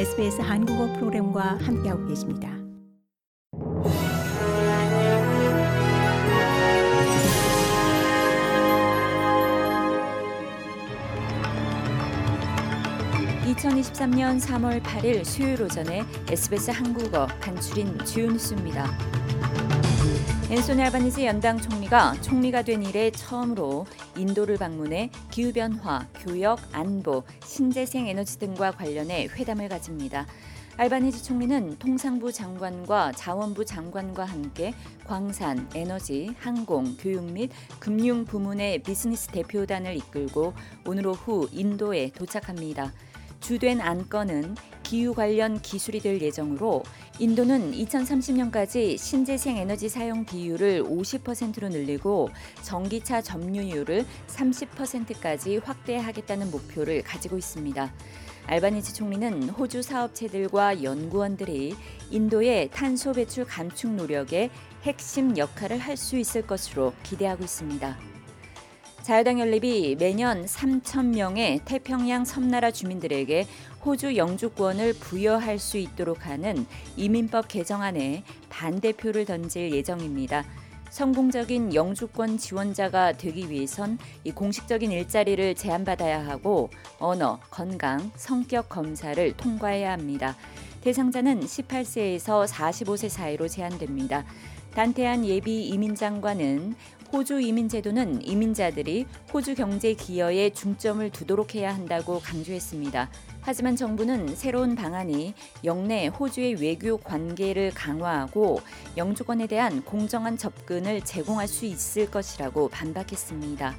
SBS 한국어 프로그램과 함께하고 계십니다. (2023년 3월 8일) 수요일 오전에 SBS 한국어 간추린 주요 뉴스입니다. 앤소니 알바니지 연당 총리가 총리가 된 이래 처음으로 인도를 방문해 기후변화, 교역, 안보, 신재생 에너지 등과 관련해 회담을 가집니다. 알바니지 총리는 통상부 장관과 자원부 장관과 함께 광산, 에너지, 항공, 교육 및 금융 부문의 비즈니스 대표단을 이끌고 오늘 오후 인도에 도착합니다. 주된 안건은 기후 관련 기술이 될 예정으로 인도는 2030년까지 신재생 에너지 사용 비율을 50%로 늘리고 전기차 점유율을 30%까지 확대하겠다는 목표를 가지고 있습니다. 알바니지 총리는 호주 사업체들과 연구원들이 인도의 탄소 배출 감축 노력에 핵심 역할을 할 수 있을 것으로 기대하고 있습니다. 자유당 연립이 매년 3천 명의 태평양 섬나라 주민들에게 호주 영주권을 부여할 수 있도록 하는 이민법 개정안에 반대표를 던질 예정입니다. 성공적인 영주권 지원자가 되기 위해선 이 공식적인 일자리를 제한받아야 하고 언어, 건강, 성격 검사를 통과해야 합니다. 대상자는 18세에서 45세 사이로 제한됩니다. 단태한 예비 이민장관은 호주 이민 제도는 이민자들이 호주 경제 기여에 중점을 두도록 해야 한다고 강조했습니다. 하지만 정부는 새로운 방안이 영내 호주의 외교 관계를 강화하고 영주권에 대한 공정한 접근을 제공할 수 있을 것이라고 반박했습니다.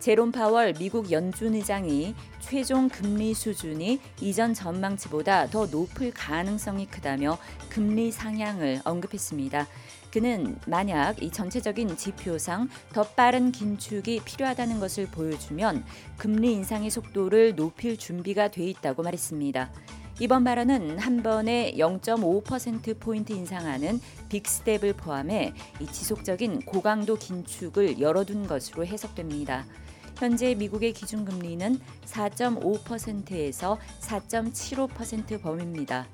제롬 파월 미국 연준 의장이 최종 금리 수준이 이전 전망치보다 더 높을 가능성이 크다며 금리 상향을 언급했습니다. 그는 만약 이 전체적인 지표상 더 빠른 긴축이 필요하다는 것을 보여주면 금리 인상의 속도를 높일 준비가 돼 있다고 말했습니다. 이번 발언은 한 번에 0.5%포인트 인상하는 빅스텝을 포함해 이 지속적인 고강도 긴축을 열어둔 것으로 해석됩니다. 현재 미국의 기준금리는 4.5%에서 4.75% 범위입니다.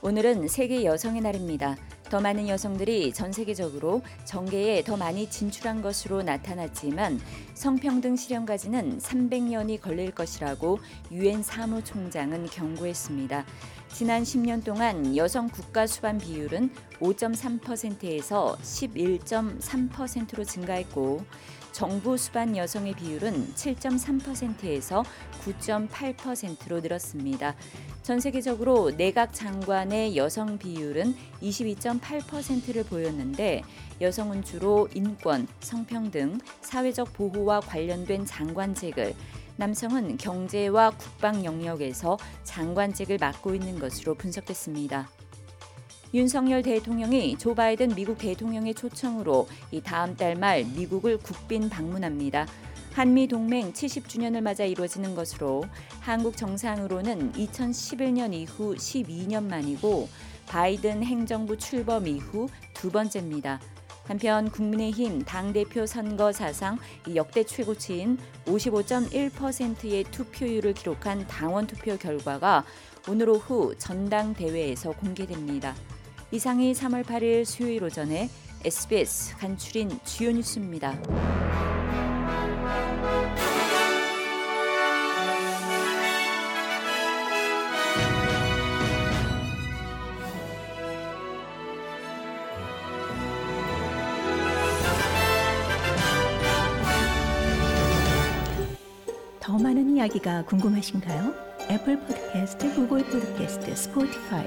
오늘은 세계 여성의 날입니다. 더 많은 여성들이 전 세계적으로 정계에 더 많이 진출한 것으로 나타났지만 성평등 실현까지는 300년이 걸릴 것이라고 유엔 사무총장은 경고했습니다. 지난 10년 동안 여성 국가 수반 비율은 5.3%에서 11.3%로 증가했고 정부 수반 여성의 비율은 7.3%에서 9.8%로 늘었습니다. 전 세계적으로 내각 장관의 여성 비율은 22.8%를 보였는데 여성은 주로 인권, 성평등, 사회적 보호와 관련된 장관직을 남성은 경제와 국방 영역에서 장관직을 맡고 있는 것으로 분석됐습니다. 윤석열 대통령이 조 바이든 미국 대통령의 초청으로 이 다음 달 말 미국을 국빈 방문합니다. 한미 동맹 70주년을 맞아 이루어지는 것으로 한국 정상으로는 2011년 이후 12년 만이고 바이든 행정부 출범 이후 두 번째입니다. 한편 국민의힘 당대표 선거 사상 역대 최고치인 55.1%의 투표율을 기록한 당원 투표 결과가 오늘 오후 전당대회에서 공개됩니다. 이상이 3월 8일 수요일 오전에 SBS 간추린 주요 뉴스입니다. 더 많은 이야기가 궁금하신가요? 애플 포드캐스트, 구글 포드캐스트, 스포티파이